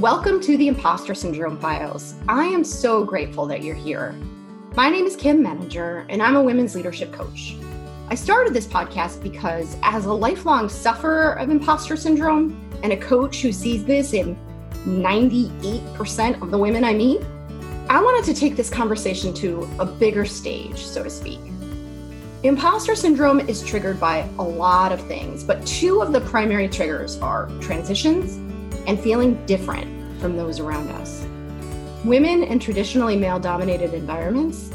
welcome to the Impostor Syndrome Files. I am so grateful that you're here. My name is Kim Meninger, and I'm a women's leadership coach. I started this podcast because, as a lifelong sufferer of imposter syndrome and a coach who sees this in 98% of the women I meet, I wanted to take this conversation to a bigger stage, so to speak. Imposter syndrome is triggered by a lot of things, but two of the primary triggers are transitions and feeling different from those around us. Women in traditionally male dominated environments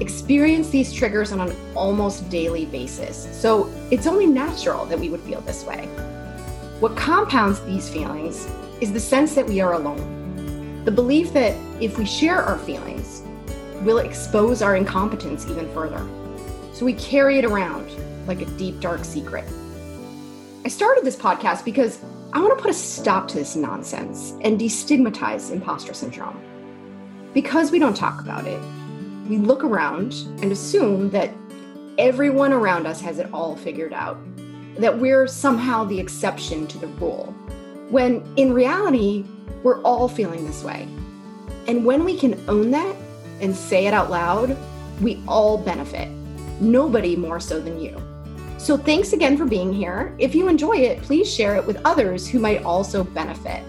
experience these triggers on an almost daily basis, so it's only natural that we would feel this way. What compounds these feelings is the sense that we are alone the belief that if we share our feelings, we'll expose our incompetence even further. So we carry it around like a deep, dark secret. I started this podcast because I want to put a stop to this nonsense and destigmatize imposter syndrome. Because we don't talk about it, we look around and assume that everyone around us has it all figured out, that we're somehow the exception to the rule, when in reality, we're all feeling this way. And when we can own that and say it out loud, we all benefit. Nobody more so than you. So thanks again for being here. If you enjoy it, please share it with others who might also benefit.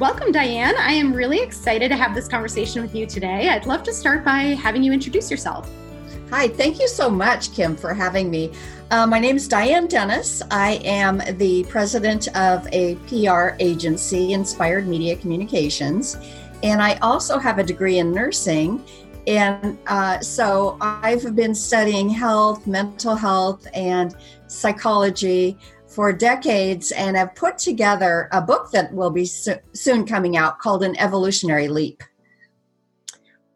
Welcome, Diane. I am really excited to have this conversation with you today. I'd love to start by having you introduce yourself. Hi, thank you so much, Kim, for having me. Uh, my name is Diane Dennis. I am the president of a PR agency, Inspired Media Communications, and I also have a degree in nursing. And uh, so I've been studying health, mental health, and psychology for decades and have put together a book that will be so- soon coming out called An Evolutionary Leap.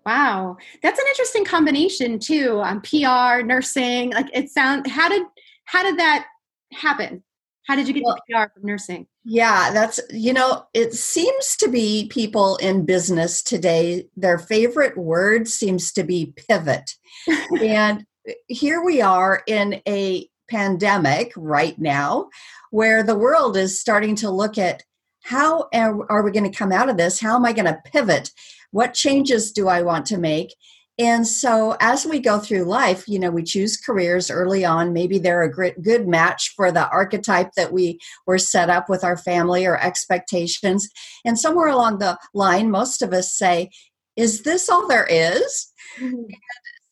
Wow, that's an interesting combination too. Um, PR, nursing, like it sounds. How did how did that happen? How did you get well, PR from nursing? Yeah, that's you know, it seems to be people in business today. Their favorite word seems to be pivot, and here we are in a pandemic right now, where the world is starting to look at how are we going to come out of this? How am I going to pivot? what changes do I want to make? And so, as we go through life, you know, we choose careers early on. Maybe they're a good match for the archetype that we were set up with our family or expectations. And somewhere along the line, most of us say, Is this all there is? Mm-hmm.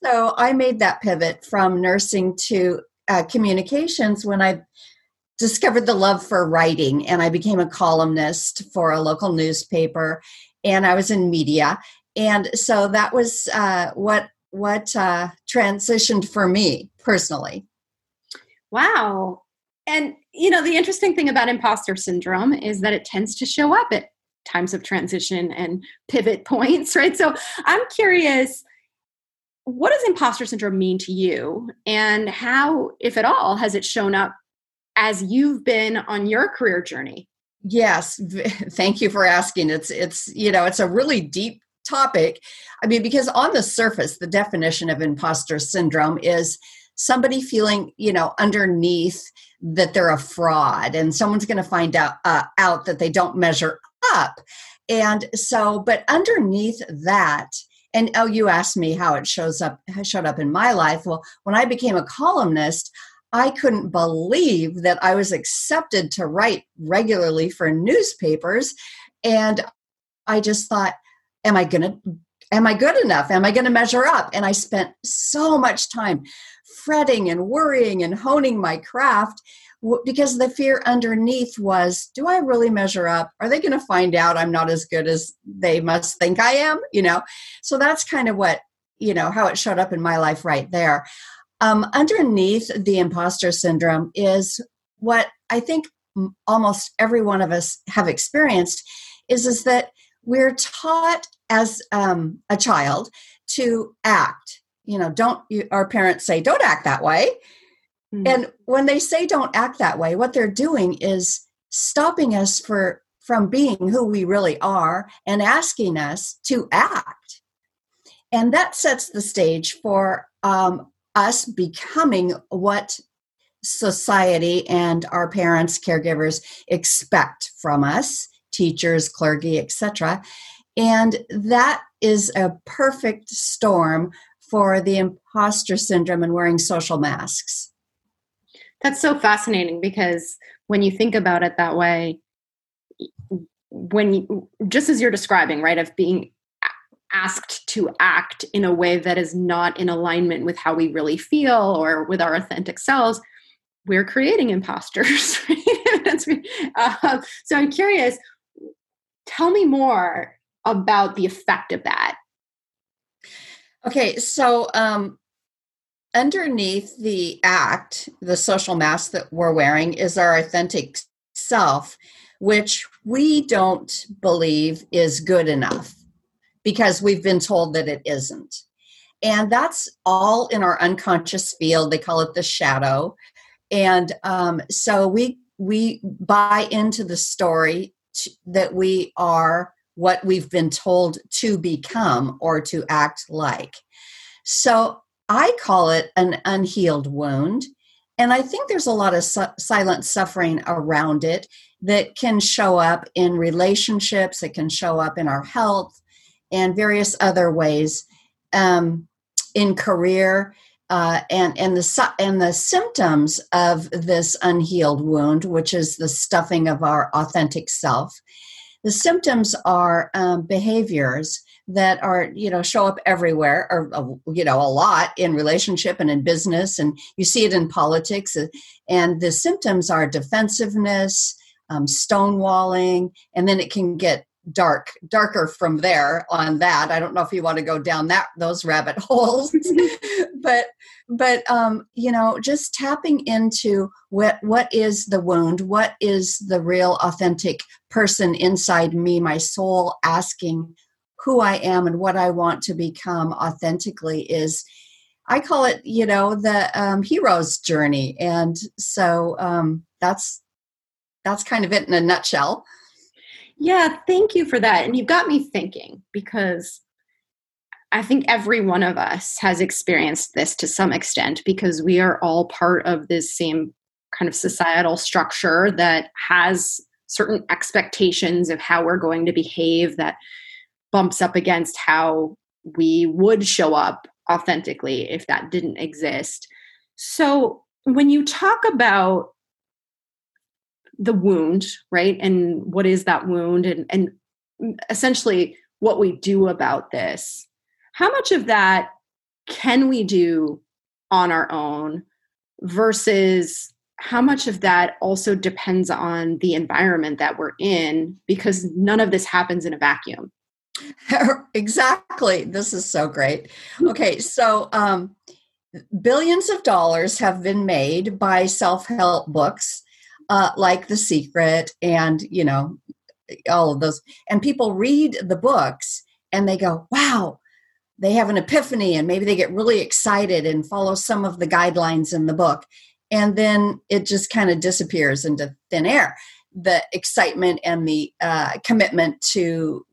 so, I made that pivot from nursing to uh, communications when I discovered the love for writing and I became a columnist for a local newspaper and I was in media, and so that was uh, what what uh, transitioned for me personally. Wow, and you know the interesting thing about imposter syndrome is that it tends to show up at times of transition and pivot points, right? So I'm curious what does imposter syndrome mean to you and how if at all has it shown up as you've been on your career journey Yes, thank you for asking. It's it's you know, it's a really deep topic. I mean, because on the surface, the definition of imposter syndrome is somebody feeling, you know, underneath that they're a fraud and someone's going to find out uh, out that they don't measure up. And so, but underneath that, and oh, you asked me how it shows up showed up in my life. Well, when I became a columnist, I couldn't believe that I was accepted to write regularly for newspapers. And I just thought, am I going to am I good enough? Am I going to measure up? And I spent so much time fretting and worrying and honing my craft because the fear underneath was do I really measure up? Are they going to find out I'm not as good as they must think I am? You know, so that's kind of what, you know, how it showed up in my life right there. Um, underneath the imposter syndrome is what I think almost every one of us have experienced is, is that we're taught as um, a child to act. You know, don't you, our parents say, don't act that way. Mm-hmm. And when they say don't act that way, what they're doing is stopping us for from being who we really are and asking us to act. And that sets the stage for um, us becoming what society and our parents caregivers expect from us teachers clergy etc and that is a perfect storm for the imposter syndrome and wearing social masks. That's so fascinating because when you think about it that way when you, just as you're describing right of being asked to act in a way that is not in alignment with how we really feel or with our authentic selves we're creating imposters uh, so i'm curious tell me more about the effect of that okay so um, underneath the act the social mask that we're wearing is our authentic self which we don't believe is good enough because we've been told that it isn't. And that's all in our unconscious field. They call it the shadow. And um, so we we buy into the story that we are what we've been told to become or to act like. So I call it an unhealed wound. And I think there's a lot of su- silent suffering around it that can show up in relationships, it can show up in our health, and various other ways um, in career. Uh, and and the and the symptoms of this unhealed wound, which is the stuffing of our authentic self, the symptoms are um, behaviors that are you know show up everywhere or uh, you know a lot in relationship and in business and you see it in politics uh, and the symptoms are defensiveness um, stonewalling and then it can get dark darker from there on that. I don't know if you want to go down that those rabbit holes. But but um you know just tapping into what what is the wound? What is the real authentic person inside me my soul asking who i am and what i want to become authentically is i call it you know the um, hero's journey. And so um that's that's kind of it in a nutshell yeah, thank you for that. And you've got me thinking because I think every one of us has experienced this to some extent because we are all part of this same kind of societal structure that has certain expectations of how we're going to behave that bumps up against how we would show up authentically if that didn't exist. So, when you talk about the wound, right? And what is that wound and and essentially what we do about this. How much of that can we do on our own versus how much of that also depends on the environment that we're in because none of this happens in a vacuum. exactly. This is so great. Okay, so um billions of dollars have been made by self-help books uh, like The Secret and, you know, all of those. And people read the books and they go, wow, they have an epiphany and maybe they get really excited and follow some of the guidelines in the book. And then it just kind of disappears into thin air. The excitement and the uh, commitment to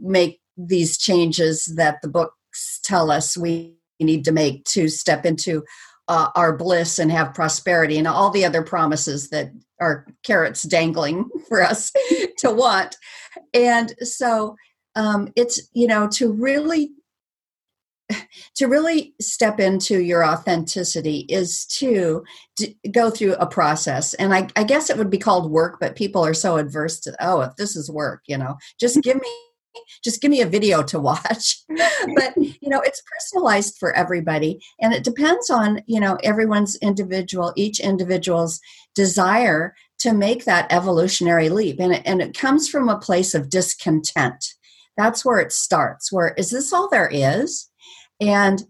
make these changes that the books tell us we need to make to step into uh, our bliss and have prosperity and all the other promises that are carrots dangling for us to want. And so um, it's, you know, to really to really step into your authenticity is to, to go through a process and I, I, guess it would be called work but people are so adverse to oh if this is work you know just give me just give me a video to watch. But you know it's personalized for everybody and it depends on you know everyone's individual each individual's desire to make that evolutionary leap and it, and it comes from a place of discontent. That's where it starts where is this all there is? And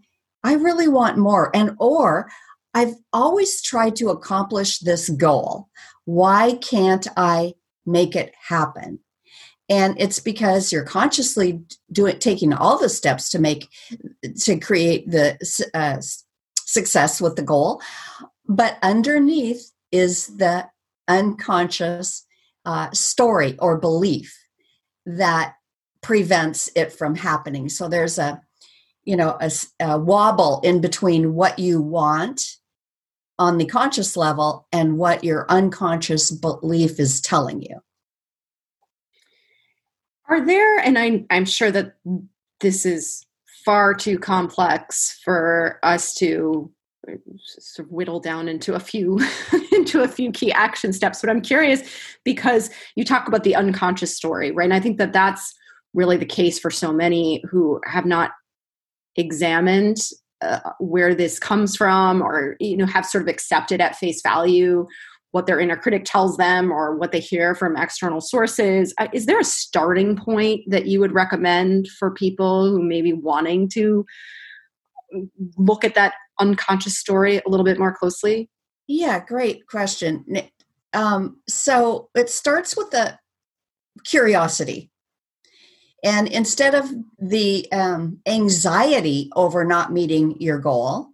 i really want more and or i've always tried to accomplish this goal. Why can't i make it happen and it's because you're consciously doing taking all the steps to make to create the uh, success with the goal. But underneath is the unconscious uh, story or belief that prevents it from happening. So there's a you know a, a wobble in between what you want on the conscious level and what your unconscious belief is telling you are there and I, i'm sure that this is far too complex for us to sort of whittle down into a few into a few key action steps but i'm curious because you talk about the unconscious story right? And i think that that's really the case for so many who have not examined uh, where this comes from or you know have sort of accepted at face value what their inner critic tells them or what they hear from external sources. Uh, is there a starting point that you would recommend for people who may be wanting to look at that unconscious story a little bit more closely? Yeah great question. Um, so it starts with the curiosity. And instead of the um, anxiety over not meeting your goal,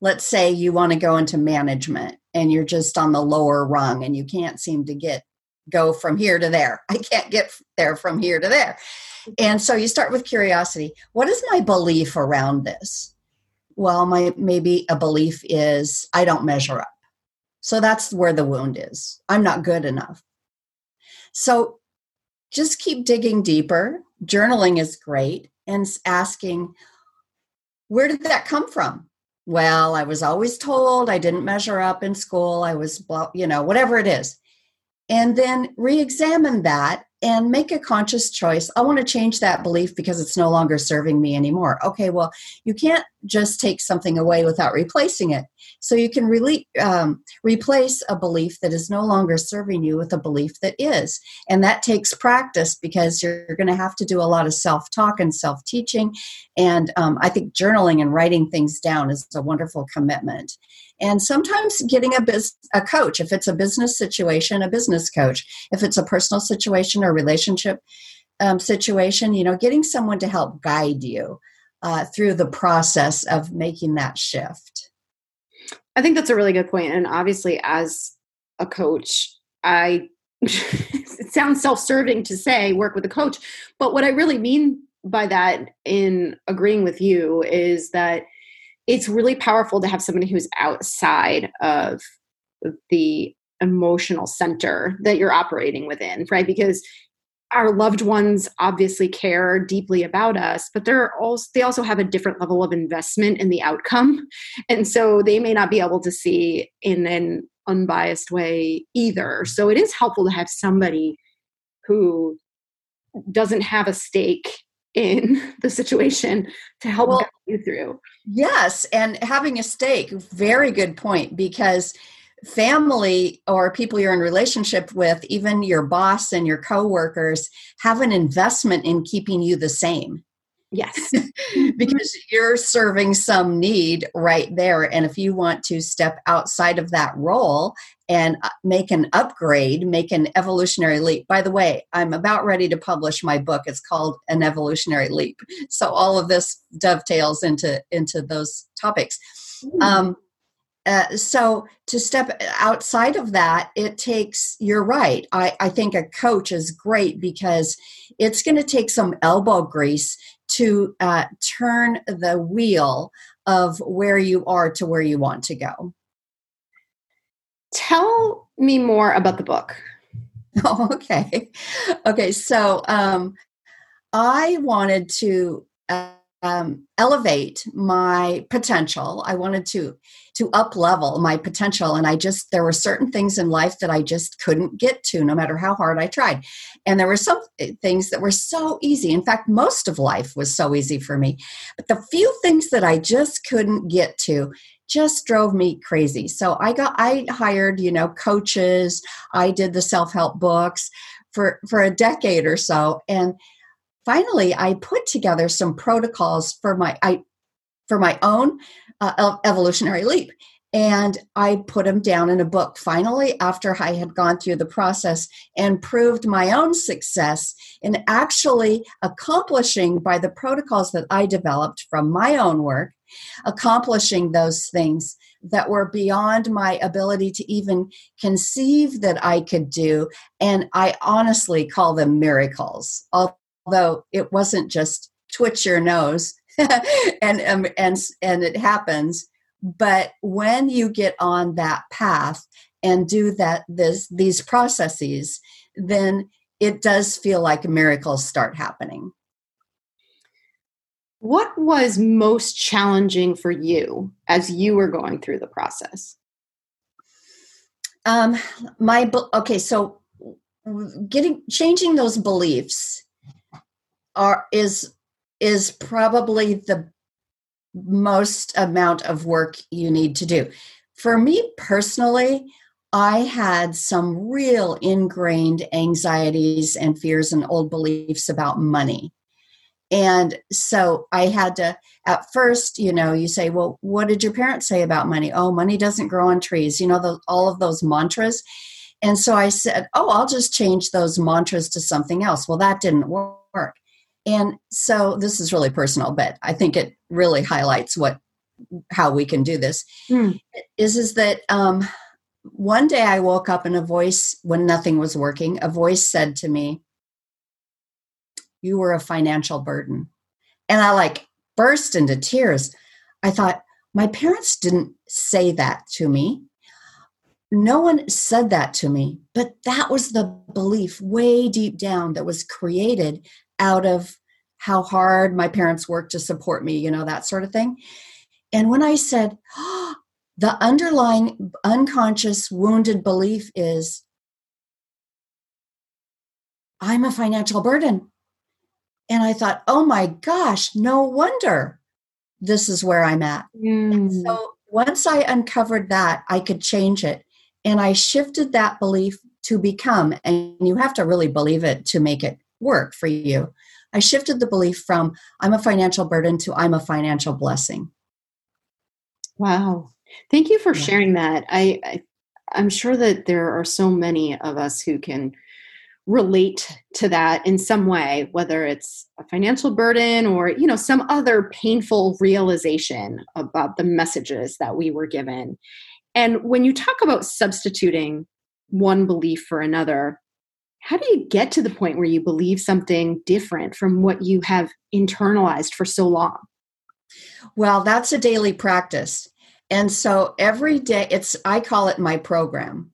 let's say you want to go into management and you're just on the lower rung and you can't seem to get go from here to there. I can't get there from here to there. And so you start with curiosity. What is my belief around this? Well, my maybe a belief is I don't measure up. So that's where the wound is. I'm not good enough. So just keep digging deeper. Journaling is great and asking, where did that come from? Well, I was always told I didn't measure up in school. I was, you know, whatever it is. And then re examine that and make a conscious choice. I want to change that belief because it's no longer serving me anymore. Okay, well, you can't just take something away without replacing it. So you can really um, replace a belief that is no longer serving you with a belief that is. And that takes practice because you're going to have to do a lot of self talk and self teaching. And um, I think journaling and writing things down is a wonderful commitment and sometimes getting a biz- a coach if it's a business situation a business coach if it's a personal situation or relationship um, situation you know getting someone to help guide you uh, through the process of making that shift i think that's a really good point. and obviously as a coach i it sounds self-serving to say work with a coach but what i really mean by that in agreeing with you is that it's really powerful to have somebody who's outside of the emotional center that you're operating within, right? Because our loved ones obviously care deeply about us, but they're also they also have a different level of investment in the outcome. And so they may not be able to see in an unbiased way either. So it is helpful to have somebody who doesn't have a stake in the situation to help well, you through. Yes, and having a stake, very good point because family or people you're in relationship with, even your boss and your coworkers have an investment in keeping you the same. Yes. because you're serving some need right there. And if you want to step outside of that role and uh, make an upgrade, make an evolutionary leap. By the way, I'm about ready to publish my book. It's called An Evolutionary Leap. So all of this dovetails into, into those topics. Um, uh, so to step outside of that, it takes, you're right. I, I think a coach is great because it's going to take some elbow grease to uh, turn the wheel of where you are to where you want to go. Tell me more about the book. Oh, okay. Okay, so um, I wanted to um, elevate my potential. I wanted to to up level my potential, and I just there were certain things in life that I just couldn't get to, no matter how hard I tried. And there were some things that were so easy. In fact, most of life was so easy for me, but the few things that I just couldn't get to just drove me crazy. So I got I hired you know coaches. I did the self help books for for a decade or so, and finally i put together some protocols for my i for my own uh, evolutionary leap and i put them down in a book finally after i had gone through the process and proved my own success in actually accomplishing by the protocols that i developed from my own work accomplishing those things that were beyond my ability to even conceive that I could do. And I honestly call them miracles it wasn't just twitch your nose and um, and and it happens but when you get on that path and do that this these processes then it does feel like miracles start happening. What was most challenging for you as you were going through the process? Um my okay so getting changing those beliefs are is is probably the most amount of work you need to do. For me personally, I had some real ingrained anxieties and fears and old beliefs about money. And so I had to, at first, you know, you say, well, what did your parents say about money? Oh, money doesn't grow on trees, you know, the, all of those mantras. And so I said, oh, I'll just change those mantras to something else. Well, that didn't work. And so this is really personal, but I think it really highlights what how we can do this. Mm. Is is that um, one day I woke up and a voice when nothing was working, a voice said to me, "You were a financial burden," and I like burst into tears. I thought my parents didn't say that to me. No one said that to me, but that was the belief way deep down that was created out of how hard my parents worked to support me, you know, that sort of thing. And when I said, oh, the underlying unconscious wounded belief is, I'm a financial burden. And I thought, oh my gosh, no wonder this is where I'm at. Mm. So once I uncovered that, I could change it. And I shifted that belief to become, and you have to really believe it to make it work for you. I shifted the belief from I'm a financial burden to I'm a financial blessing. Wow. Thank you for yeah. sharing that. I, I I'm sure that there are so many of us who can relate to that in some way whether it's a financial burden or you know some other painful realization about the messages that we were given and when you talk about substituting one belief for another how do you get to the point where you believe something different from what you have internalized for so long? Well, that's a daily practice. And so every day, it's, I call it my program.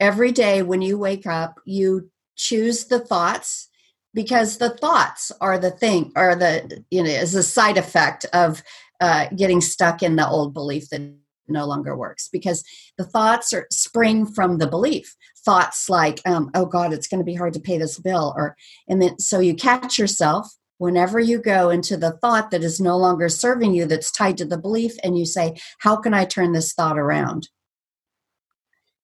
Every day when you wake up, you choose the thoughts because the thoughts are the thing, are the, you know, is a side effect of uh, getting stuck in the old belief that no longer works because the thoughts are spring from the belief. Thoughts like um, oh god it's going to be hard to pay this bill or and then so you catch yourself whenever you go into the thought that is no longer serving you that's tied to the belief and you say how can i turn this thought around?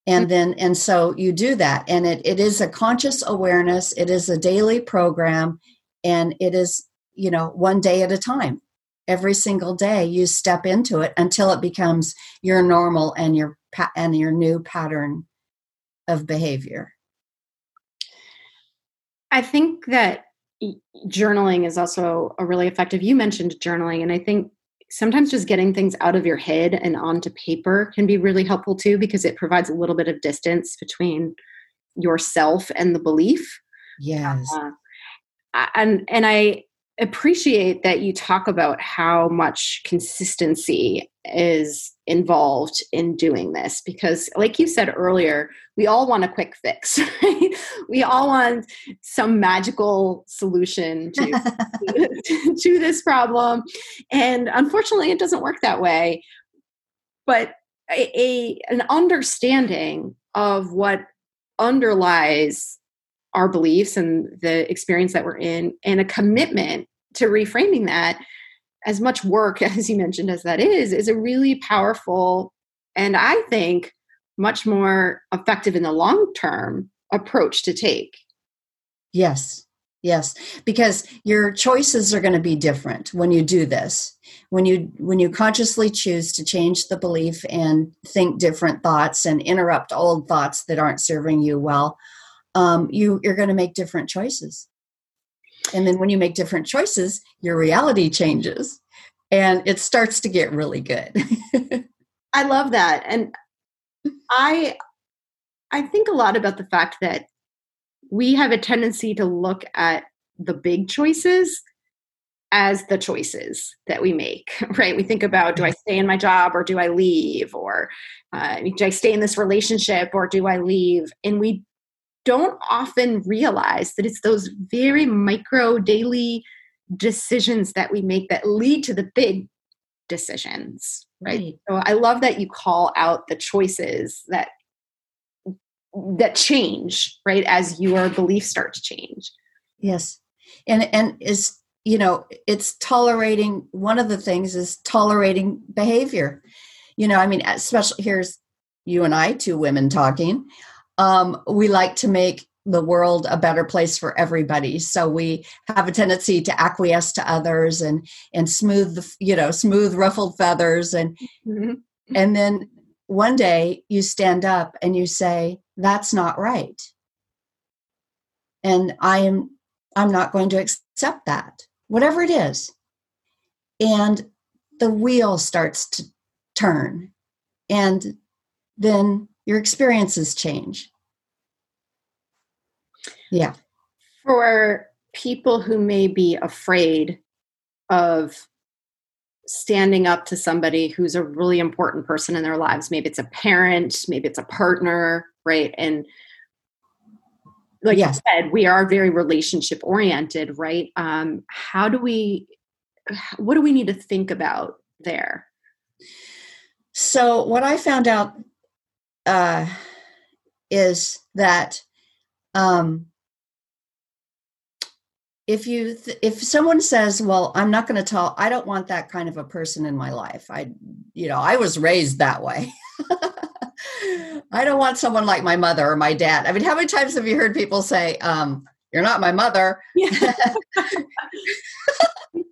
And then and so you do that and it, it is a conscious awareness it is a daily program and it is you know one day at a time every single day you step into it until it becomes your normal and your and your new pattern of behavior. I think that journaling is also a really effective you mentioned journaling and i think sometimes just getting things out of your head and onto paper can be really helpful too because it provides a little bit of distance between yourself and the belief. Yes. Uh, and and i appreciate that you talk about how much consistency is involved in doing this because like you said earlier we all want a quick fix right? we all want some magical solution to, to this problem and unfortunately it doesn't work that way but a, a an understanding of what underlies our beliefs and the experience that we're in and a commitment to reframing that as much work as you mentioned as that is is a really powerful and i think much more effective in the long term approach to take. Yes. Yes. Because your choices are going to be different when you do this. When you when you consciously choose to change the belief and think different thoughts and interrupt old thoughts that aren't serving you well um, you you're going to make different choices and then when you make different choices your reality changes and it starts to get really good i love that and i i think a lot about the fact that we have a tendency to look at the big choices as the choices that we make, right? We think about do I stay in my job or do I leave? Or uh, do I stay in this relationship or do I leave? And we don't often realize that it's those very micro daily decisions that we make that lead to the big decisions right? right, so i love that you call out the choices that that change right as your beliefs start to change. Yes. And and is you know it's tolerating one of the things is tolerating behavior. You know i mean especially here's you and i two women talking um, we like to make the world a better place for everybody. So we have a tendency to acquiesce to others and and smooth the you know smooth ruffled feathers. And mm-hmm. and then one day you stand up and you say that's not right. And i am i'm not going to accept that. Whatever it is. And the wheel starts to turn. And then your experiences change yeah. For people who may be afraid of standing up to somebody who's a really important person in their lives, maybe it's a parent, maybe it's a partner, right? And like yes. you said, we are very relationship oriented, right? Um, how do we, what do we need to think about there? So, what I found out uh, is that um, if you th- if someone says well i'm not going to tell i don't want that kind of a person in my life i you know i was raised that way. I don't want someone like my mother or my dad. I mean how many times have you heard people say um, you're not my mother. Yeah.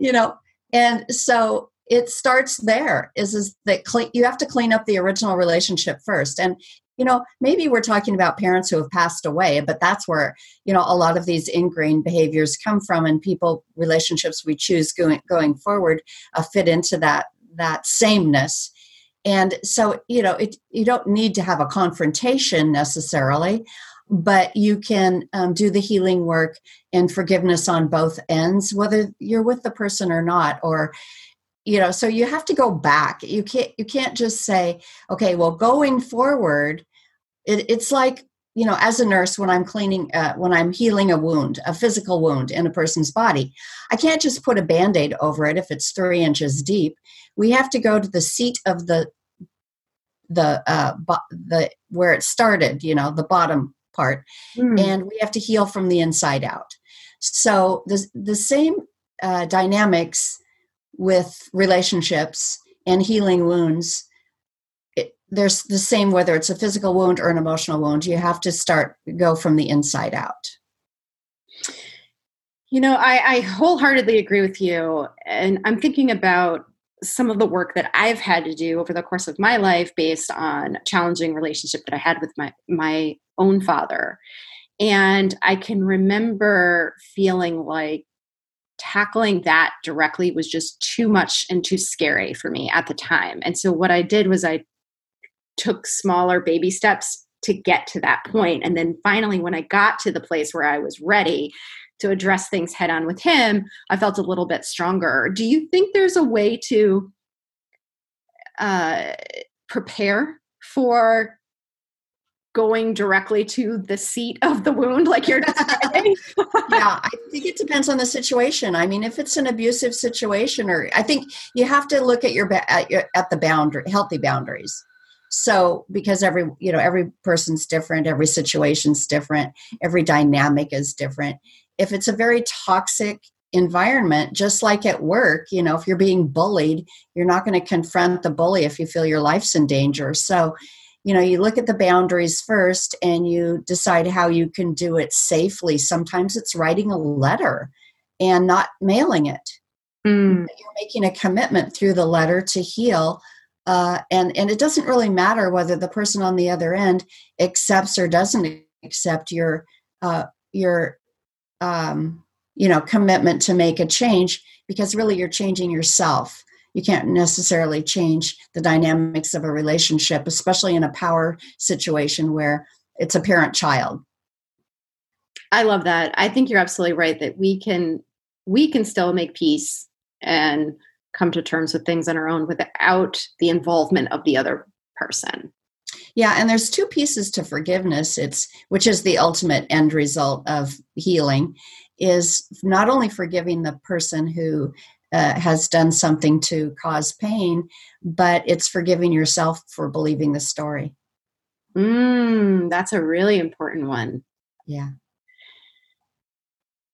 you know and so it starts there is is that clean, you have to clean up the original relationship first. And you know maybe we're talking about parents who have passed away but that's where you know a lot of these ingrained behaviors come from and people relationships we choose going going forward uh, fit into that that sameness. And so you know it you don't need to have a confrontation necessarily but you can um, do the healing work and forgiveness on both ends whether you're with the person or not or you know so you have to go back. You can't you can't just say okay well going forward it, it's like you know as a nurse when i'm cleaning uh, when i'm healing a wound a physical wound in a person's body i can't just put a band-aid over it if it's three inches deep. We have to go to the seat of the the uh bo- the where it started you know the bottom part mm. and we have to heal from the inside out. So the the same uh, dynamics with relationships and healing wounds it, there's the same whether it's a physical wound or an emotional wound you have to start go from the inside out. You know I, I wholeheartedly agree with you and i'm thinking about some of the work that i've had to do over the course of my life based on challenging relationship that i had with my my own father. And i can remember feeling like tackling that directly was just too much and too scary for me at the time. And so what I did was I took smaller baby steps to get to that point. And then finally, when I got to the place where I was ready to address things head on with him, I felt a little bit stronger. Do you think there's a way to uh, prepare for going directly to the seat of the wound like you're describing? yeah, I think it depends on the situation. I mean, if it's an abusive situation or I think you have to look at your at, your, at the boundary healthy boundaries. So because every, you know, every person's different, every situation's different, every dynamic is different. If it's a very toxic environment just like at work you know if you're being bullied you're not going to confront the bully if you feel your life's in danger so you know you look at the boundaries first and you decide how you can do it safely. Sometimes it's writing a letter and not mailing it. Mm. you're making a commitment through the letter to heal uh, and and it doesn't really matter whether the person on the other end accepts or doesn't accept your uh, your um, you know commitment to make a change because really you're changing yourself you can't necessarily change the dynamics of a relationship, especially in a power situation where it's a parent child. I love that. I think you're absolutely right that we can we can still make peace and come to terms with things on our own without the involvement of the other person. Yeah, and there's two pieces to forgiveness. It's which is the ultimate end result of healing is not only forgiving the person who uh, has done something to cause pain, but it's forgiving yourself for believing the story. Mm, that's a really important one. Yeah.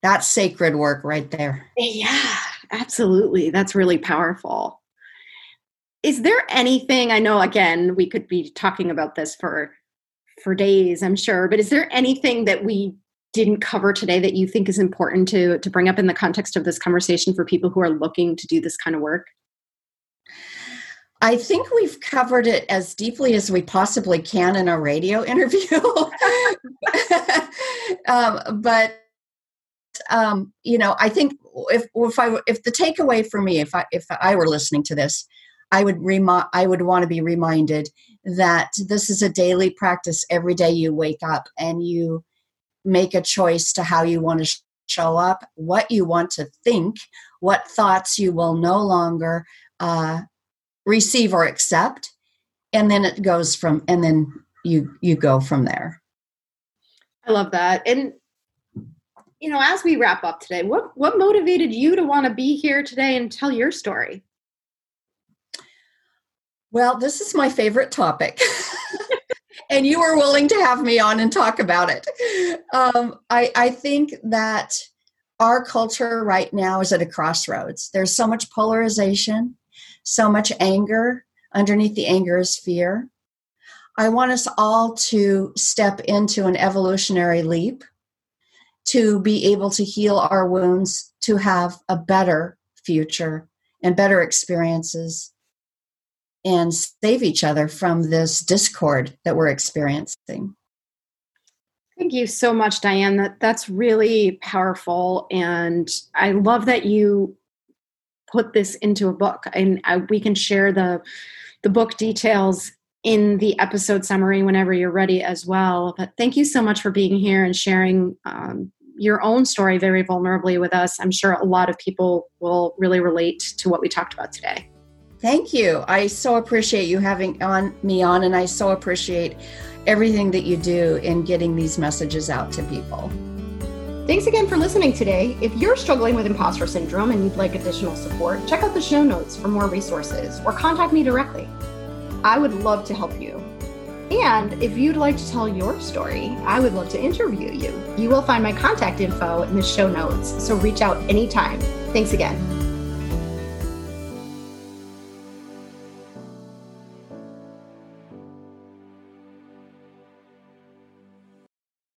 That's sacred work right there. Yeah, absolutely. That's really powerful. Is there anything I know again we could be talking about this for for days, I'm sure, but is there anything that we didn't cover today that you think is important to to bring up in the context of this conversation for people who are looking to do this kind of work? I think we've covered it as deeply as we possibly can in a radio interview. um, but um, you know, I think if if I if the takeaway for me, if I if I were listening to this, I would remi- I would want to be reminded that this is a daily practice. Every day you wake up and you make a choice to how you want to show up, what you want to think, what thoughts you will no longer uh, receive or accept, and then it goes from and then you you go from there. I love that. And you know, as we wrap up today, what what motivated you to want to be here today and tell your story? Well, this is my favorite topic. and you were willing to have me on and talk about it. Um, I, I think that our culture right now is at a crossroads. There's so much polarization, so much anger. Underneath the anger is fear. I want us all to step into an evolutionary leap to be able to heal our wounds, to have a better future and better experiences, and save each other from this discord that we're experiencing. Thank you so much, Diane. That that's really powerful, and I love that you put this into a book. And I, we can share the the book details in the episode summary whenever you're ready as well. But thank you so much for being here and sharing um, your own story very vulnerably with us. I'm sure a lot of people will really relate to what we talked about today. Thank you. I so appreciate you having on me on and I so appreciate everything that you do in getting these messages out to people. Thanks again for listening today. If you're struggling with imposter syndrome and you'd like additional support, check out the show notes for more resources or contact me directly. I would love to help you. And if you'd like to tell your story, I would love to interview you. You will find my contact info in the show notes, so reach out anytime. Thanks again.